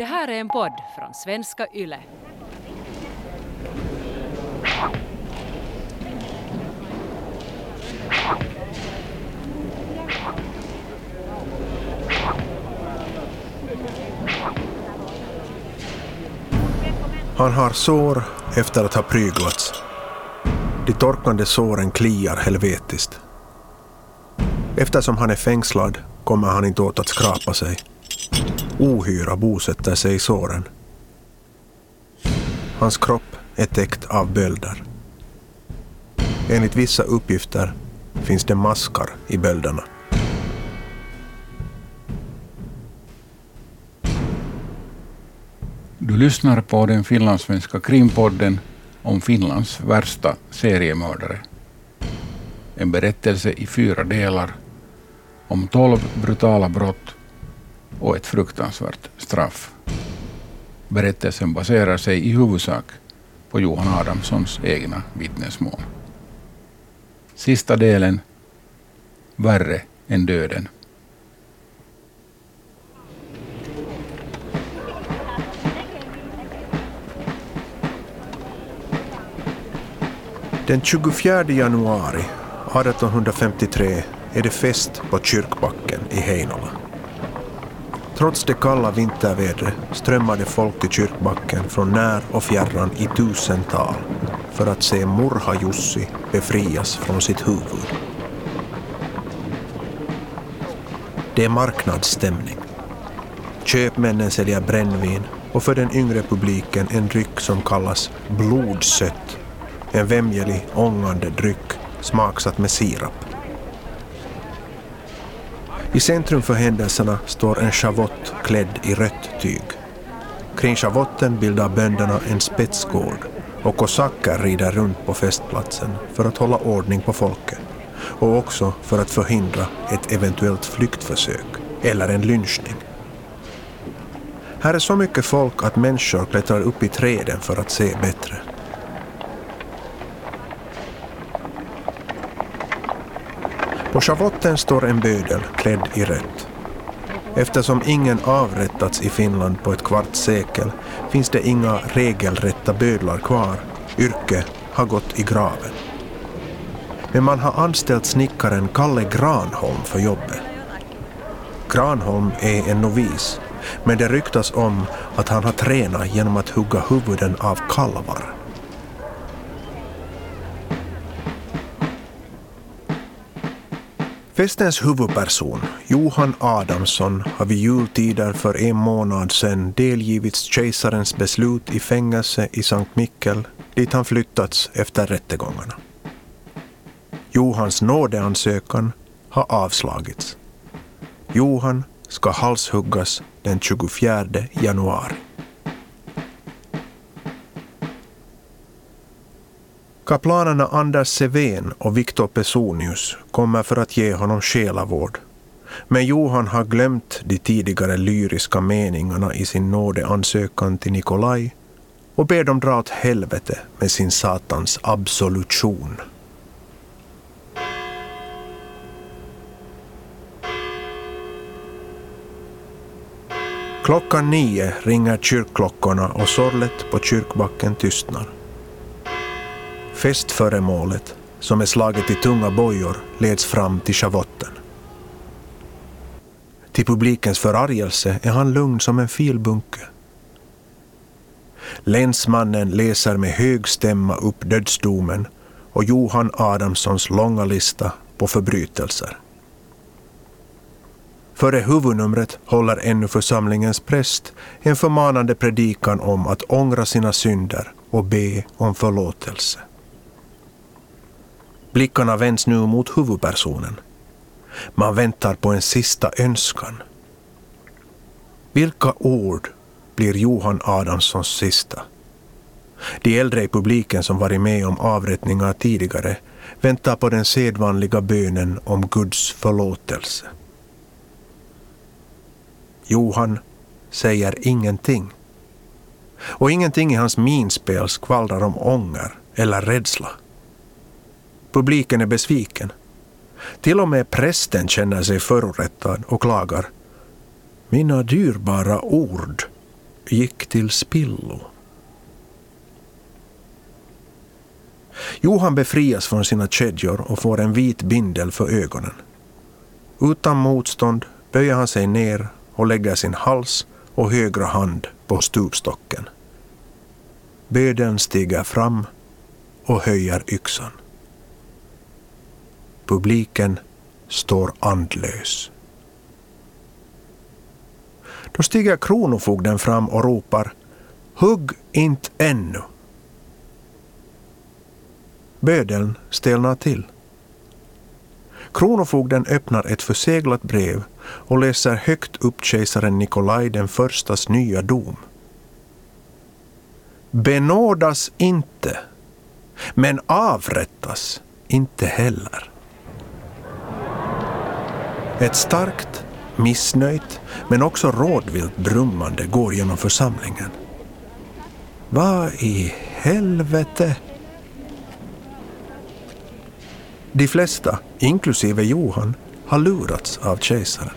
Det här är en podd från svenska YLE. Han har sår efter att ha pryglats. De torkande såren kliar helvetiskt. Eftersom han är fängslad kommer han inte åt att skrapa sig. Ohyra bosätter sig i såren. Hans kropp är täckt av bölder. Enligt vissa uppgifter finns det maskar i bölderna. Du lyssnar på den finlandssvenska krimpodden om Finlands värsta seriemördare. En berättelse i fyra delar om tolv brutala brott och ett fruktansvärt straff. Berättelsen baserar sig i huvudsak på Johan Adamssons egna vittnesmål. Sista delen, värre än döden. Den 24 januari 1853 är det fest på Kyrkbacken i Heinola. Trots det kalla vintervädret strömmade folk till Kyrkbacken från när och fjärran i tusental för att se Morha-Jussi befrias från sitt huvud. Det är marknadsstämning. Köpmännen säljer brännvin och för den yngre publiken en dryck som kallas blodsött. En vämjelig, ångande dryck smaksatt med sirap. I centrum för händelserna står en schavott klädd i rött tyg. Kring schavotten bildar bönderna en spetsgård och kosacker rider runt på festplatsen för att hålla ordning på folket och också för att förhindra ett eventuellt flyktförsök eller en lynchning. Här är så mycket folk att människor klättrar upp i träden för att se bättre. På schavotten står en bödel klädd i rött. Eftersom ingen avrättats i Finland på ett kvarts sekel finns det inga regelrätta bödlar kvar. Yrke har gått i graven. Men man har anställt snickaren Kalle Granholm för jobbet. Granholm är en novis, men det ryktas om att han har tränat genom att hugga huvuden av kalvar. Festens huvudperson, Johan Adamsson, har vid jultider för en månad sedan delgivits kejsarens beslut i fängelse i Sankt Mikkel dit han flyttats efter rättegångarna. Johans nådeansökan har avslagits. Johan ska halshuggas den 24 januari. Kaplanerna Anders Sevén och Viktor Pesonius kommer för att ge honom själavård. Men Johan har glömt de tidigare lyriska meningarna i sin nådeansökan till Nikolaj och ber dem dra åt helvete med sin satans absolution. Klockan nio ringer kyrkklockorna och sorlet på kyrkbacken tystnar. Festföremålet, som är slaget i tunga bojor, leds fram till schavotten. Till publikens förargelse är han lugn som en filbunke. Länsmannen läser med hög stämma upp dödsdomen och Johan Adamssons långa lista på förbrytelser. Före huvudnumret håller ännu församlingens präst en förmanande predikan om att ångra sina synder och be om förlåtelse. Blickarna vänds nu mot huvudpersonen. Man väntar på en sista önskan. Vilka ord blir Johan Adamssons sista? De äldre i publiken som varit med om avrättningar tidigare väntar på den sedvanliga bönen om Guds förlåtelse. Johan säger ingenting. Och ingenting i hans minspel skvallrar om ånger eller rädsla. Publiken är besviken. Till och med prästen känner sig förorättad och klagar. Mina dyrbara ord. gick till spillo. Johan befrias från sina kedjor och får en vit bindel för ögonen. Utan motstånd böjer han sig ner och lägger sin hals och högra hand på stupstocken. Bödeln stiger fram och höjer yxan. Publiken står andlös. Då stiger kronofogden fram och ropar ”Hugg inte ännu!” Bödeln stelnar till. Kronofogden öppnar ett förseglat brev och läser högt upp kejsaren Nikolaj den förstas nya dom. Benådas inte, men avrättas inte heller. Ett starkt, missnöjt men också rådvilt brummande går genom församlingen. Vad i helvete? De flesta, inklusive Johan, har lurats av kejsaren.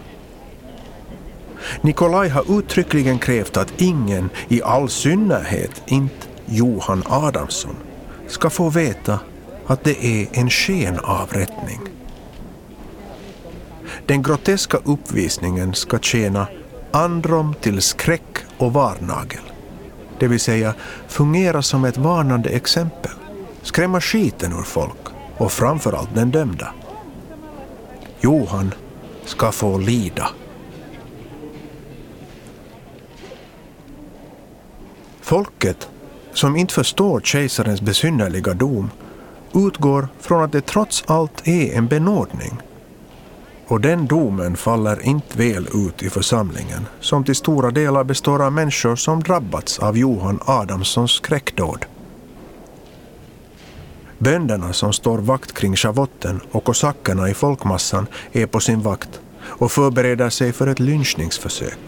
Nikolaj har uttryckligen krävt att ingen, i all synnerhet inte Johan Adamsson, ska få veta att det är en skenavrättning. Den groteska uppvisningen ska tjäna androm till skräck och varnagel. Det vill säga fungera som ett varnande exempel, skrämma skiten ur folk och framförallt den dömda. Johan ska få lida. Folket, som inte förstår kejsarens besynnerliga dom, utgår från att det trots allt är en benådning. Och den domen faller inte väl ut i församlingen, som till stora delar består av människor som drabbats av Johan Adamssons skräckdåd. Bönderna som står vakt kring schavotten och kosackerna i folkmassan är på sin vakt och förbereder sig för ett lynchningsförsök.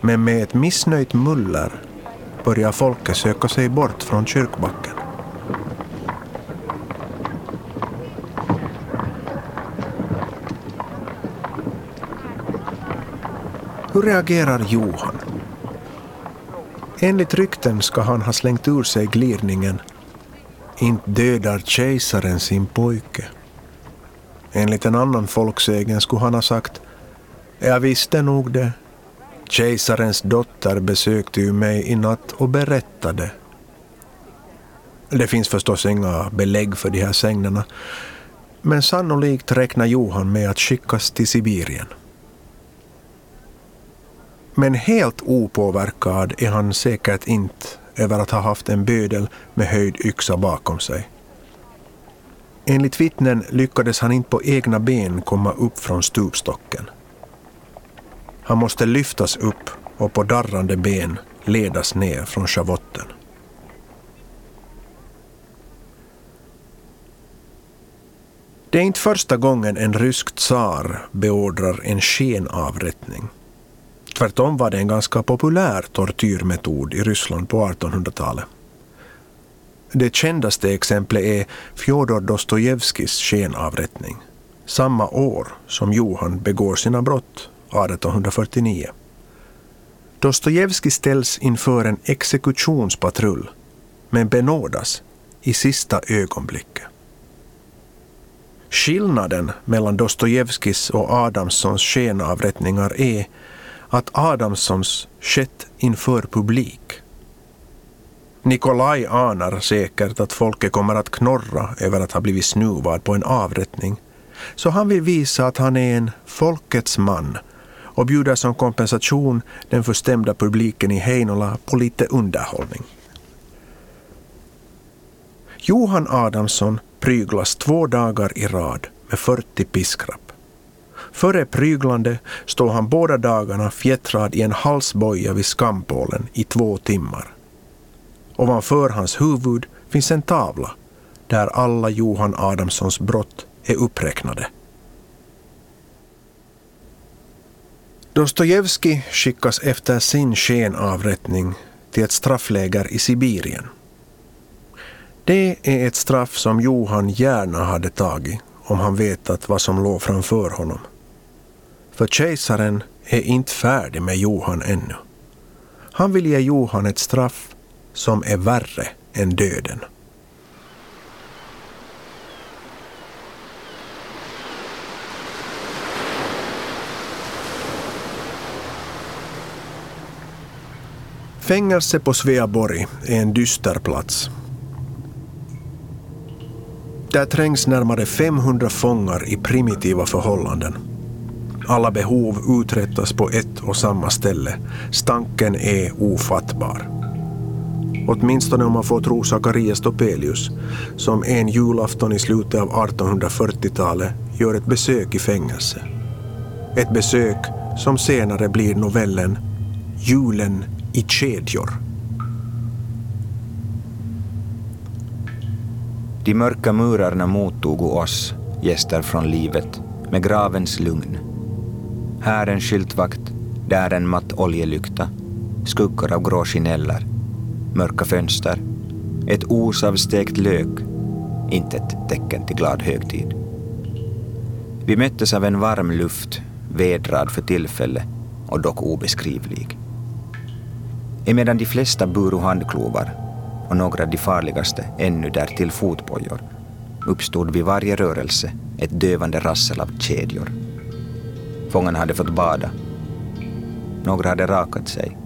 Men med ett missnöjt muller börjar folket söka sig bort från kyrkbacken. Hur reagerar Johan? Enligt rykten ska han ha slängt ur sig glidningen inte dödar kejsaren sin pojke. Enligt en annan folksägen skulle han ha sagt Jag visste nog det. Kejsarens dotter besökte ju mig i natt och berättade. Det finns förstås inga belägg för de här sägnerna, men sannolikt räknar Johan med att skickas till Sibirien. Men helt opåverkad är han säkert inte över att ha haft en bödel med höjd yxa bakom sig. Enligt vittnen lyckades han inte på egna ben komma upp från stupstocken. Han måste lyftas upp och på darrande ben ledas ner från schavotten. Det är inte första gången en rysk tsar beordrar en skenavrättning. Tvärtom var det en ganska populär tortyrmetod i Ryssland på 1800-talet. Det kändaste exemplet är Fjodor Dostojevskijs skenavrättning, samma år som Johan begår sina brott, 1849. Dostojevskij ställs inför en exekutionspatrull, men benådas i sista ögonblicket. Skillnaden mellan Dostojevskijs och Adamssons skenavrättningar är att Adamssons skett inför publik. Nikolaj anar säkert att folket kommer att knorra över att ha blivit snuvad på en avrättning, så han vill visa att han är en folkets man och bjuder som kompensation den förstämda publiken i Heinola på lite underhållning. Johan Adamsson pryglas två dagar i rad med 40 piskrapp. Före pryglande står han båda dagarna fjättrad i en halsboja vid skampålen i två timmar. Ovanför hans huvud finns en tavla där alla Johan Adamssons brott är uppräknade. Dostojevskij skickas efter sin skenavrättning till ett straffläger i Sibirien. Det är ett straff som Johan gärna hade tagit om han vetat vad som låg framför honom. För kejsaren är inte färdig med Johan ännu. Han vill ge Johan ett straff som är värre än döden. Fängelse på Sveaborg är en dyster plats. Där trängs närmare 500 fångar i primitiva förhållanden. Alla behov uträttas på ett och samma ställe. Stanken är ofattbar. Åtminstone om man får tro Sakarias Topelius, som en julafton i slutet av 1840-talet gör ett besök i fängelse. Ett besök som senare blir novellen Julen i kedjor. De mörka murarna mottog oss, gäster från livet, med gravens lugn. Här en skyltvakt, där en matt oljelykta, skuggor av grå chineller, mörka fönster, ett os av stekt lök, inte ett tecken till glad högtid. Vi möttes av en varm luft, vedrad för tillfället och dock obeskrivlig. Emedan de flesta buro handklovar och några av de farligaste ännu därtill fotbojor uppstod vid varje rörelse ett dövande rassel av kedjor. Fångarna hade fått bada. Några hade rakat sig.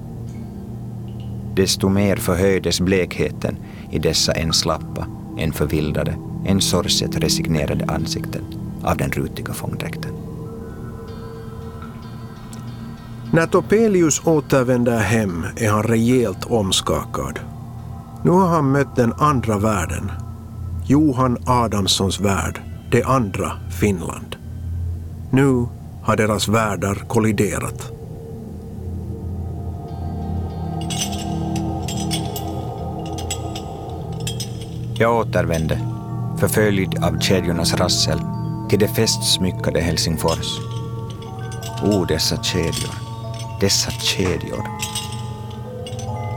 Desto mer förhöjdes blekheten i dessa än slappa, än förvildade, än sorgset resignerade ansikten av den rutiga fångdräkten. När Topelius återvänder hem är han rejält omskakad. Nu har han mött den andra världen. Johan Adamssons värld, det andra Finland. Nu har deras världar kolliderat. Jag återvände, förföljd av kedjornas rassel, till det festsmyckade Helsingfors. O, dessa kedjor, dessa kedjor.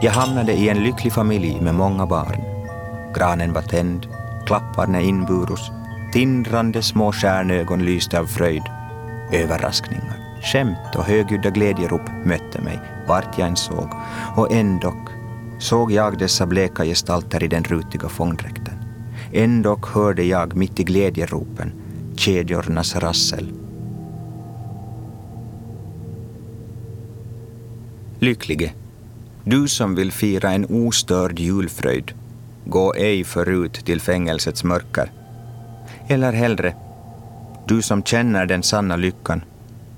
Jag hamnade i en lycklig familj med många barn. Granen var tänd, klapparna inburus, tindrande små stjärnögon lyste av fröjd. Överraskningar, skämt och högljudda glädjerop mötte mig vart jag än såg, och ändock såg jag dessa bleka gestalter i den rutiga fångdräkten. Ändock hörde jag mitt i glädjeropen kedjornas rassel. Lycklige, du som vill fira en ostörd julfröjd, gå ej förut till fängelsets mörker. Eller hellre, du som känner den sanna lyckan,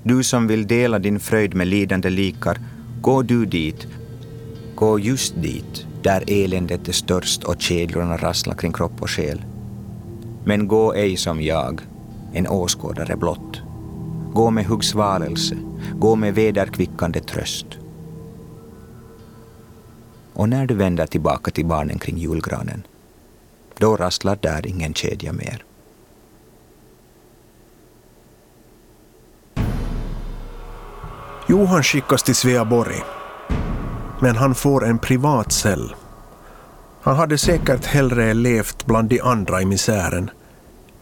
du som vill dela din fröjd med lidande likar, gå du dit, gå just dit, där eländet är störst och kedjorna rasslar kring kropp och själ. Men gå ej som jag, en åskådare blott. Gå med huggsvalelse, gå med vederkvickande tröst. Och när du vänder tillbaka till barnen kring julgranen, då rasslar där ingen kedja mer. Johan skickas till Sveaborg. Men han får en privat cell. Han hade säkert hellre levt bland de andra i misären.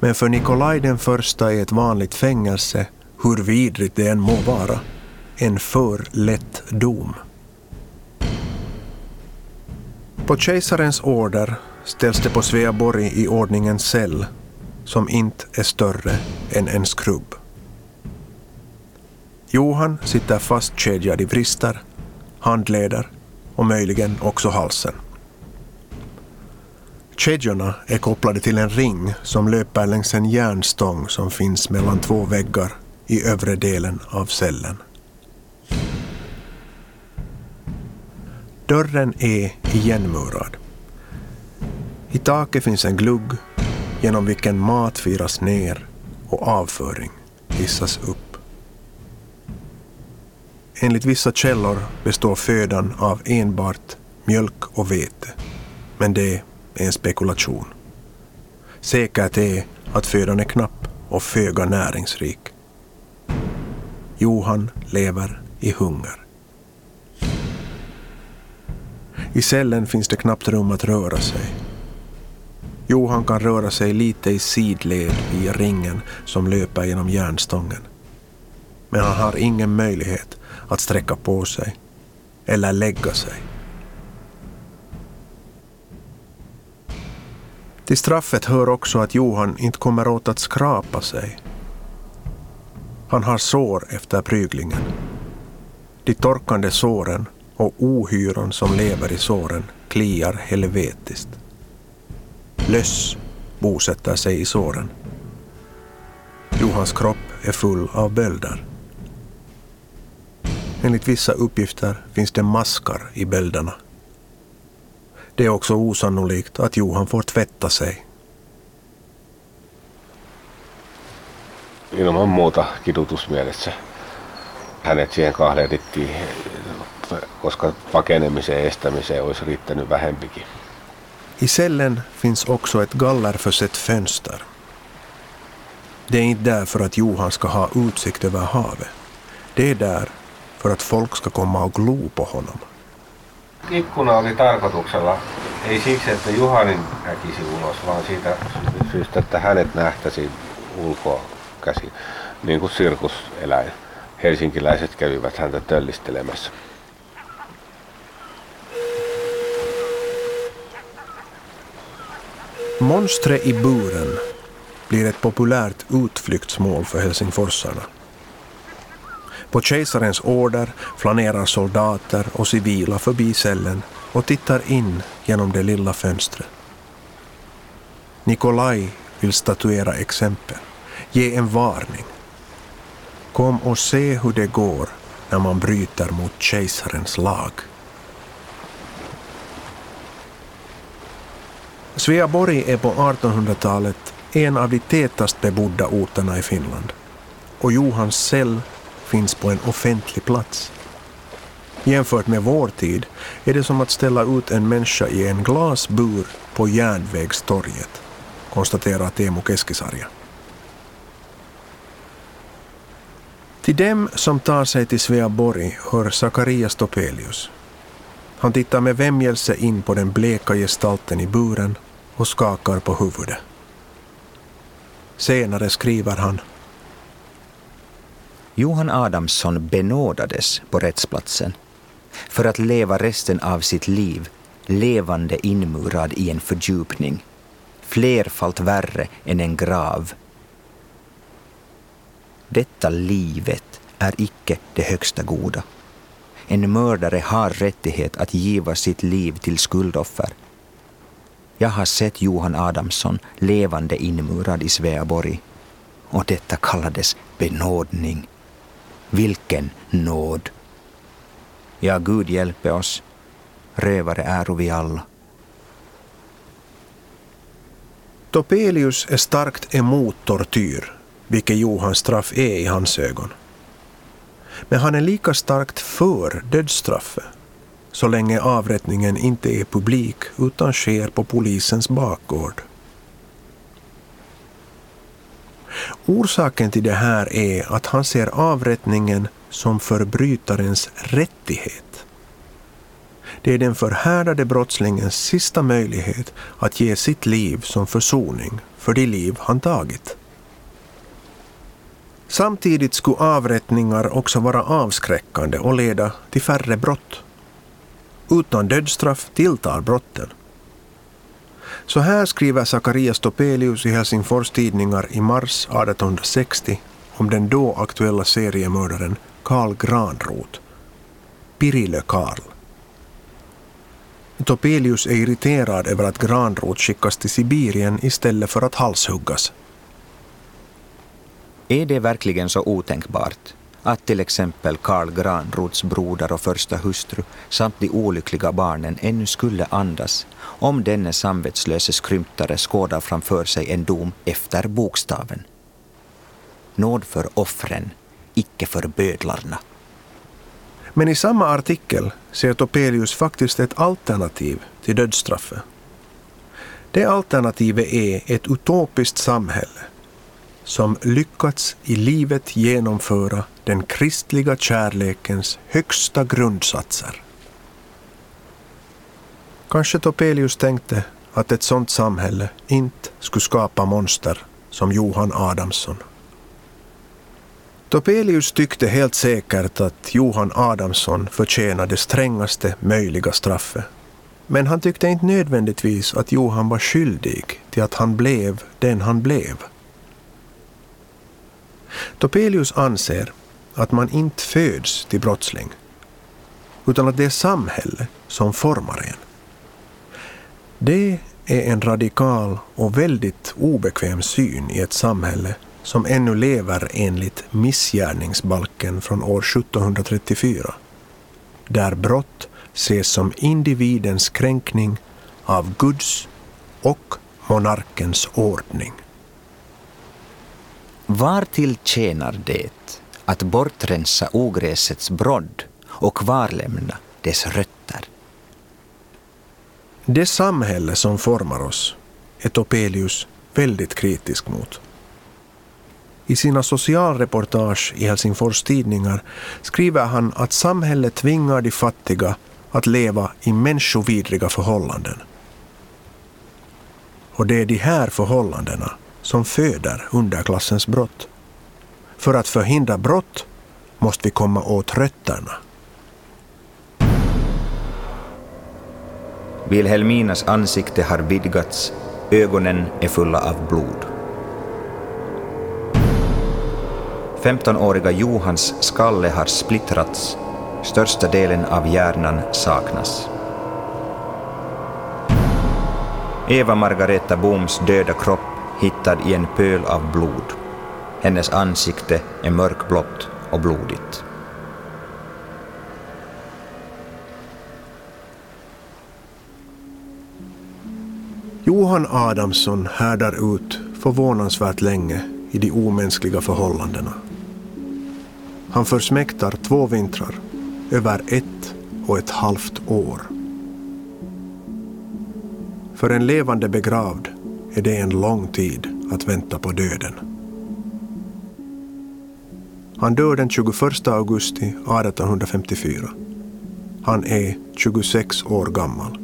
Men för Nikolaj den första är ett vanligt fängelse, hur vidrigt det än må vara, en för lätt dom. På kejsarens order ställs det på Sveaborg i ordningen cell som inte är större än en skrubb. Johan sitter fastkedjad i vrister, handleder och möjligen också halsen. Kedjorna är kopplade till en ring som löper längs en järnstång som finns mellan två väggar i övre delen av cellen. Dörren är igenmurad. I taket finns en glugg genom vilken mat firas ner och avföring hissas upp. Enligt vissa källor består födan av enbart mjölk och vete. Men det är en spekulation. Säkert är att födan är knapp och föga näringsrik. Johan lever i hunger. I cellen finns det knappt rum att röra sig. Johan kan röra sig lite i sidled via ringen som löper genom järnstången. Men han har ingen möjlighet att sträcka på sig. eller lägga sig. Till straffet hör också att Johan inte kommer åt att skrapa sig. Han har sår efter pryglingen. De torkande såren och ohyron som lever i såren kliar helvetiskt. Löss bosätter sig i såren. Johans kropp är full av bölder. Enligt vissa uppgifter finns det maskar i bölderna. Det är också osannolikt att Johan får tvätta sig. Ilman muuta kidutusmielessä hänet siihen kahlehdittiin, koska pakenemisen estämiseen olisi riittänyt vähempikin. I cellen finns också ett gallerförsett fönster. Det är inte där för att Johan ska ha utsikt över havet. Det är där för att folk ska komma och glo på honom. Ikkuna oli tarkoituksella, ei siksi, että Juhanin näkisi ulos, vaan siitä syystä, että hänet nähtäisi ulkoa käsin, niin kuin sirkuseläin. Helsinkiläiset kävivät häntä töllistelemässä. Monstret i buren blir ett populärt utflyktsmål för helsingforsarna. På kejsarens order flanerar soldater och civila förbi cellen och tittar in genom det lilla fönstret. Nikolaj vill statuera exempel, ge en varning. Kom och se hur det går när man bryter mot kejsarens lag. Sveaborg är på 1800-talet en av de tätast bebodda orterna i Finland och Johans cell finns på en offentlig plats. Jämfört med vår tid är det som att ställa ut en människa i en glasbur på Järnvägstorget, konstaterar Teemu Keskisarja. Till dem som tar sig till Sveaborg hör Sakarias Topelius. Han tittar med vämjelse in på den bleka gestalten i buren och skakar på huvudet. Senare skriver han Johan Adamsson benådades på rättsplatsen för att leva resten av sitt liv levande inmurad i en fördjupning, flerfalt värre än en grav. Detta livet är icke det högsta goda. En mördare har rättighet att giva sitt liv till skuldoffer. Jag har sett Johan Adamsson levande inmurad i Sveaborg och detta kallades benådning. Vilken nåd! Ja, Gud hjälpe oss. Rövare äro vi alla. Topelius är starkt emot tortyr, vilket Johans straff är i hans ögon. Men han är lika starkt för dödsstraffet, så länge avrättningen inte är publik utan sker på polisens bakgård. Orsaken till det här är att han ser avrättningen som förbrytarens rättighet. Det är den förhärdade brottslingens sista möjlighet att ge sitt liv som försoning för det liv han tagit. Samtidigt skulle avrättningar också vara avskräckande och leda till färre brott. Utan dödsstraff tilltar brotten. Så här skriver Zacharias Topelius i Helsingfors tidningar i mars 1860 om den då aktuella seriemördaren Karl Granroth. Pirilö Karl. Topelius är irriterad över att Granroth skickas till Sibirien istället för att halshuggas. Är det verkligen så otänkbart att till exempel Karl Granroths broder och första hustru samt de olyckliga barnen ännu skulle andas om denne samvetslöse skrymtare skådar framför sig en dom efter bokstaven. Nåd för offren, icke för bödlarna. Men i samma artikel ser Topelius faktiskt ett alternativ till dödsstraffet. Det alternativet är ett utopiskt samhälle som lyckats i livet genomföra den kristliga kärlekens högsta grundsatser. Kanske Topelius tänkte att ett sådant samhälle inte skulle skapa monster som Johan Adamsson. Topelius tyckte helt säkert att Johan Adamsson förtjänade strängaste möjliga straffet. Men han tyckte inte nödvändigtvis att Johan var skyldig till att han blev den han blev. Topelius anser att man inte föds till brottsling utan att det är samhället som formar en. Det är en radikal och väldigt obekväm syn i ett samhälle som ännu lever enligt missgärningsbalken från år 1734, där brott ses som individens kränkning av Guds och monarkens ordning. Vartill tjänar det att bortrensa ogräsets brodd och kvarlämna dess rötter? Det samhälle som formar oss är Topelius väldigt kritisk mot. I sina socialreportage i Helsingfors tidningar skriver han att samhället tvingar de fattiga att leva i människovidriga förhållanden. Och det är de här förhållandena som föder underklassens brott. För att förhindra brott måste vi komma åt rötterna. Vilhelminas ansikte har vidgats, ögonen är fulla av blod. 15-åriga Johans skalle har splittrats, största delen av hjärnan saknas. Eva Margareta Boms döda kropp hittad i en pöl av blod. Hennes ansikte är mörkblått och blodigt. Johan Adamsson härdar ut förvånansvärt länge i de omänskliga förhållandena. Han försmäktar två vintrar, över ett och ett halvt år. För en levande begravd är det en lång tid att vänta på döden. Han dör den 21 augusti 1854. Han är 26 år gammal.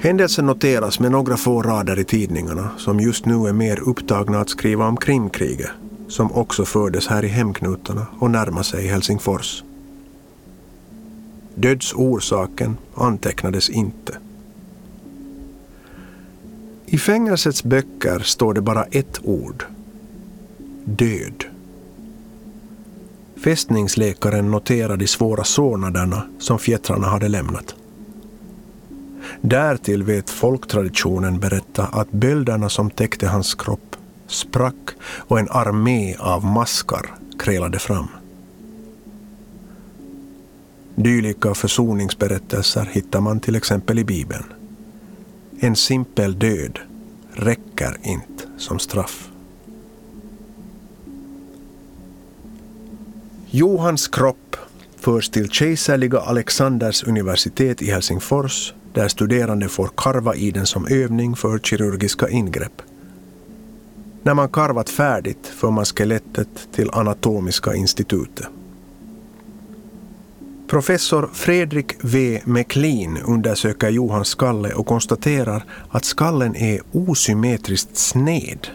Händelsen noteras med några få rader i tidningarna som just nu är mer upptagna att skriva om Krimkriget som också fördes här i hemknutarna och närmade sig Helsingfors. Dödsorsaken antecknades inte. I fängelsets böcker står det bara ett ord. Död. Fästningsläkaren noterade de svåra sårnaderna som fjättrarna hade lämnat. Därtill vet folktraditionen berätta att bölderna som täckte hans kropp sprack och en armé av maskar krälade fram. Dylika försoningsberättelser hittar man till exempel i Bibeln. En simpel död räcker inte som straff. Johans kropp förs till Kejserliga Alexanders universitet i Helsingfors där studerande får karva i den som övning för kirurgiska ingrepp. När man karvat färdigt för man skelettet till Anatomiska institutet. Professor Fredrik V. McLean undersöker Johans skalle och konstaterar att skallen är osymmetriskt sned.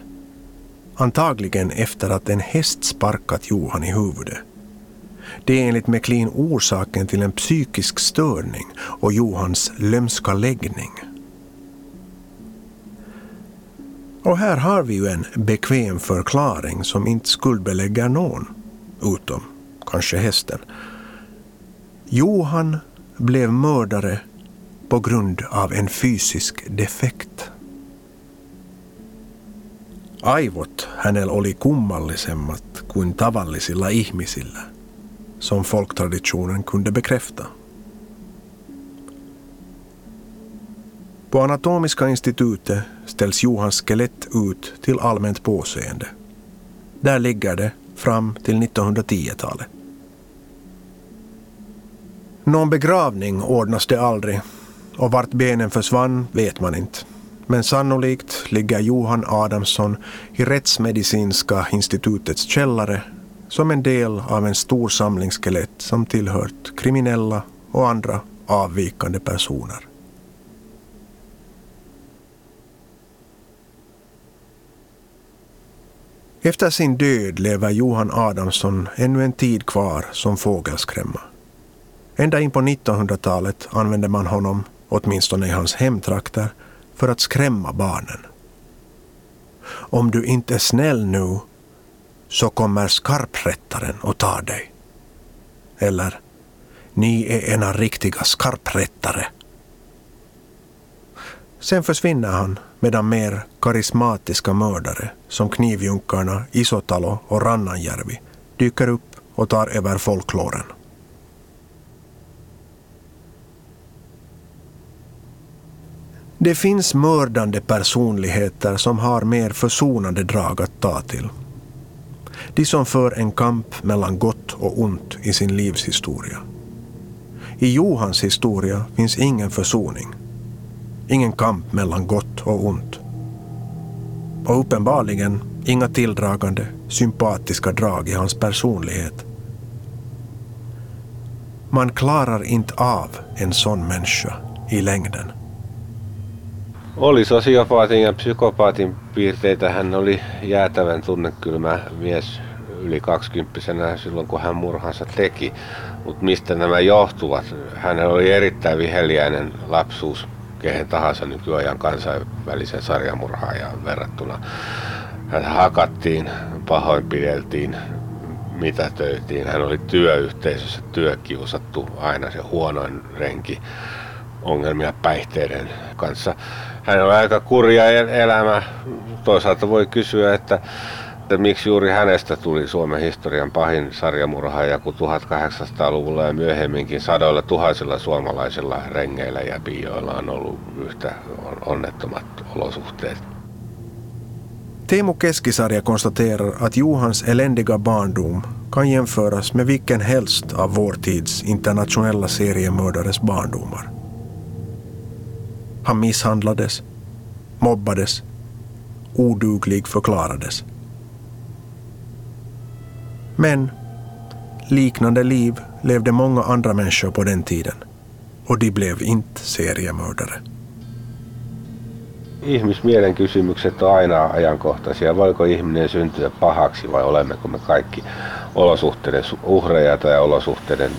Antagligen efter att en häst sparkat Johan i huvudet. Det är enligt McLean orsaken till en psykisk störning och Johans lömska läggning. Och här har vi ju en bekväm förklaring som inte skuldbelägger någon, utom kanske hästen. Johan blev mördare på grund av en fysisk defekt. Aivot hänellä oli kummallisemmat kuin tavallisilla ihmisillä – som folktraditionen kunde bekräfta. På Anatomiska institutet ställs Johans skelett ut till allmänt påseende. Där ligger det fram till 1910-talet. Någon begravning ordnas det aldrig och vart benen försvann vet man inte. Men sannolikt ligger Johan Adamsson i Rättsmedicinska institutets källare som en del av en stor samling skelett som tillhört kriminella och andra avvikande personer. Efter sin död lever Johan Adamsson ännu en tid kvar som fågelskrämma. Ända in på 1900-talet använde man honom, åtminstone i hans hemtrakter, för att skrämma barnen. Om du inte är snäll nu så kommer skarprättaren och tar dig. Eller, ni är ena riktiga skarprättare. Sen försvinner han medan mer karismatiska mördare som knivjunkarna Isotalo och Rannanjärvi dyker upp och tar över folklåren. Det finns mördande personligheter som har mer försonande drag att ta till. De som för en kamp mellan gott och ont i sin livshistoria. I Johans historia finns ingen försoning. Ingen kamp mellan gott och ont. Och uppenbarligen inga tilldragande, sympatiska drag i hans personlighet. Man klarar inte av en sån människa i längden. Oli sosiopaatin ja psykopaatin piirteitä. Hän oli jäätävän tunnekylmä mies yli 20 silloin, kun hän murhansa teki. Mutta mistä nämä johtuvat? Hänellä oli erittäin viheliäinen lapsuus kehen tahansa nykyajan kansainvälisen sarjamurhaajan verrattuna. Hän hakattiin, pahoinpideltiin, mitätöitiin. Hän oli työyhteisössä työkiusattu, aina se huonoin renki ongelmia päihteiden kanssa. Hän on aika kurja elämä. Toisaalta voi kysyä, että, että miksi juuri hänestä tuli Suomen historian pahin sarjamurhaaja, kun 1800-luvulla ja myöhemminkin sadoilla tuhansilla suomalaisilla rengeillä ja bioilla on ollut yhtä onnettomat olosuhteet. Teemu Keskisarja konstaterar att Johans eländiga barndom kan jämföras med vilken helst av vår tids internationella seriemördares barndomar. Han misshandlades, mobbades, oduglig förklarades. Men liknande liv levde många andra människor på den tiden och de blev inte seriemördare. Ihmismielen kysymykset on aina ajankohtaisia. Voiko ihminen syntyä pahaksi vai olemmeko me kaikki olosuhteiden uhreja tai olosuhteiden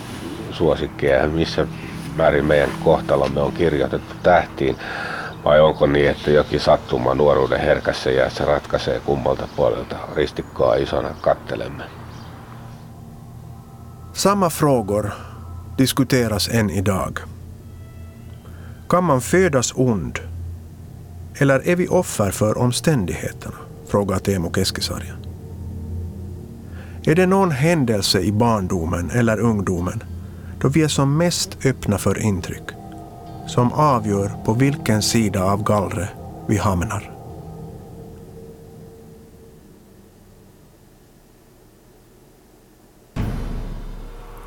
suosikkeja? Missä määrin meidän kohtalomme on kirjoitettu tähtiin, vai onko niin, että jokin sattuma nuoruuden herkässä jäässä ratkaisee kummalta puolelta ristikkoa isona kattelemme? Samma frågor diskuteras än idag. Kan man födas ond? Eller är vi offer för omständigheterna? frågar Teemu Keskisarja. Är det någon händelse i barndomen eller ungdomen då vi är som mest öppna för intryck som avgör på vilken sida av gallret vi hamnar.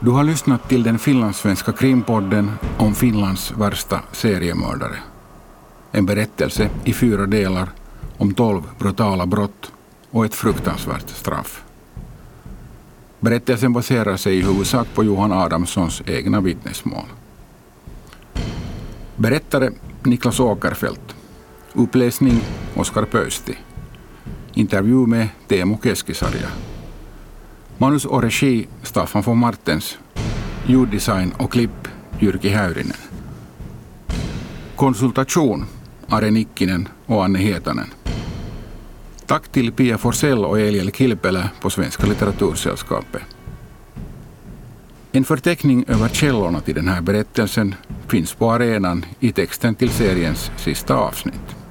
Du har lyssnat till den finlandssvenska krimpodden om Finlands värsta seriemördare. En berättelse i fyra delar om tolv brutala brott och ett fruktansvärt straff. Berättelsen baserar sig i huvudsak på Johan Adamssons egna vittnesmål. Berättare Niklas Åkerfeldt. Uppläsning Oskar Pöysti. Intervju med Teemu Keskisarja. Manus och regi Staffan von Martens. Ljuddesign och klipp Jyrki Häyrinen. Konsultation Are Nikkinen och Anne Hietanen. Tack till Pia Forsell och Eliel Kilpelä på Svenska litteratursällskapet. En förteckning över källorna till den här berättelsen finns på arenan i texten till seriens sista avsnitt.